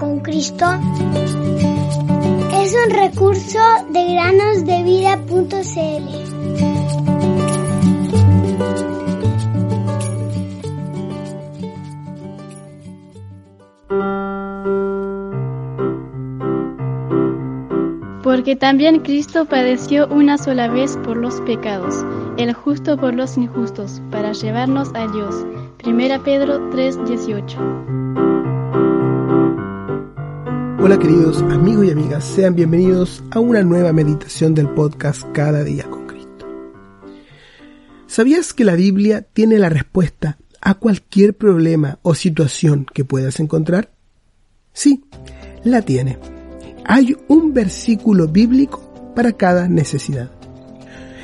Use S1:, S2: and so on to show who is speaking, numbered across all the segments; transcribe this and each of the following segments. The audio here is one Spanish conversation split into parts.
S1: con Cristo es un recurso de granosdevida.cl.
S2: Porque también Cristo padeció una sola vez por los pecados, el justo por los injustos, para llevarnos a Dios. 1 Pedro 3:18
S3: Hola queridos amigos y amigas, sean bienvenidos a una nueva meditación del podcast Cada día con Cristo. ¿Sabías que la Biblia tiene la respuesta a cualquier problema o situación que puedas encontrar? Sí, la tiene. Hay un versículo bíblico para cada necesidad.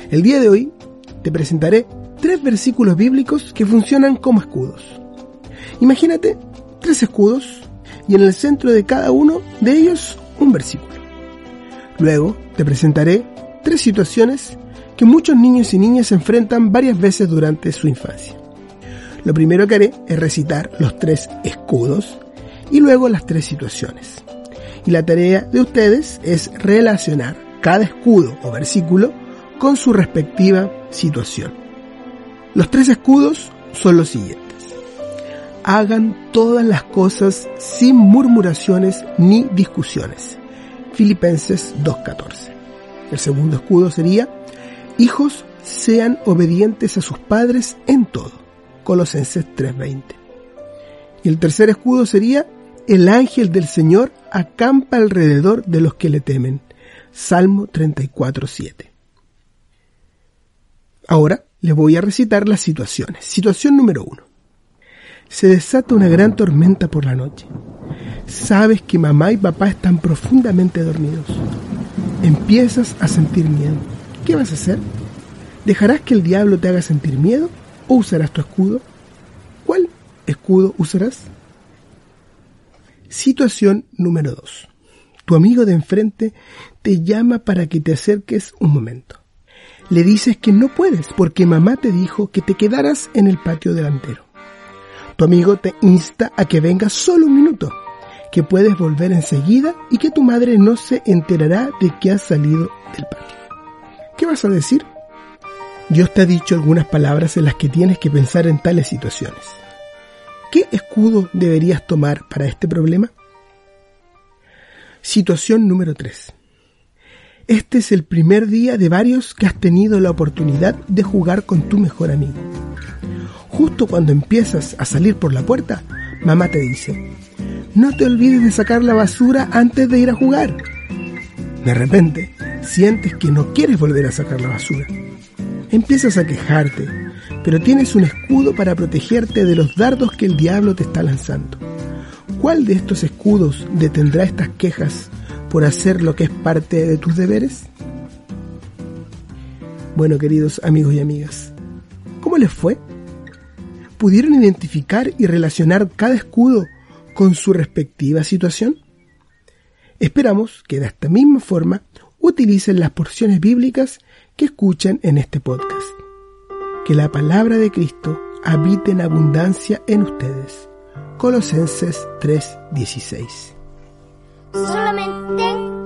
S3: El día de hoy te presentaré tres versículos bíblicos que funcionan como escudos. Imagínate tres escudos y en el centro de cada uno de ellos un versículo. Luego te presentaré tres situaciones que muchos niños y niñas enfrentan varias veces durante su infancia. Lo primero que haré es recitar los tres escudos y luego las tres situaciones. Y la tarea de ustedes es relacionar cada escudo o versículo con su respectiva situación. Los tres escudos son los siguientes hagan todas las cosas sin murmuraciones ni discusiones. Filipenses 2.14. El segundo escudo sería, hijos sean obedientes a sus padres en todo. Colosenses 3.20. Y el tercer escudo sería, el ángel del Señor acampa alrededor de los que le temen. Salmo 34.7. Ahora les voy a recitar las situaciones. Situación número uno se desata una gran tormenta por la noche. Sabes que mamá y papá están profundamente dormidos. Empiezas a sentir miedo. ¿Qué vas a hacer? ¿Dejarás que el diablo te haga sentir miedo o usarás tu escudo? ¿Cuál escudo usarás? Situación número 2. Tu amigo de enfrente te llama para que te acerques un momento. Le dices que no puedes porque mamá te dijo que te quedaras en el patio delantero. Tu amigo te insta a que vengas solo un minuto, que puedes volver enseguida y que tu madre no se enterará de que has salido del patio. ¿Qué vas a decir? Dios te ha dicho algunas palabras en las que tienes que pensar en tales situaciones. ¿Qué escudo deberías tomar para este problema? Situación número 3. Este es el primer día de varios que has tenido la oportunidad de jugar con tu mejor amigo. Justo cuando empiezas a salir por la puerta, mamá te dice, no te olvides de sacar la basura antes de ir a jugar. De repente, sientes que no quieres volver a sacar la basura. Empiezas a quejarte, pero tienes un escudo para protegerte de los dardos que el diablo te está lanzando. ¿Cuál de estos escudos detendrá estas quejas por hacer lo que es parte de tus deberes? Bueno, queridos amigos y amigas, ¿cómo les fue? ¿Pudieron identificar y relacionar cada escudo con su respectiva situación? Esperamos que de esta misma forma utilicen las porciones bíblicas que escuchan en este podcast. Que la palabra de Cristo habite en abundancia en ustedes. Colosenses 3:16.
S1: Solamente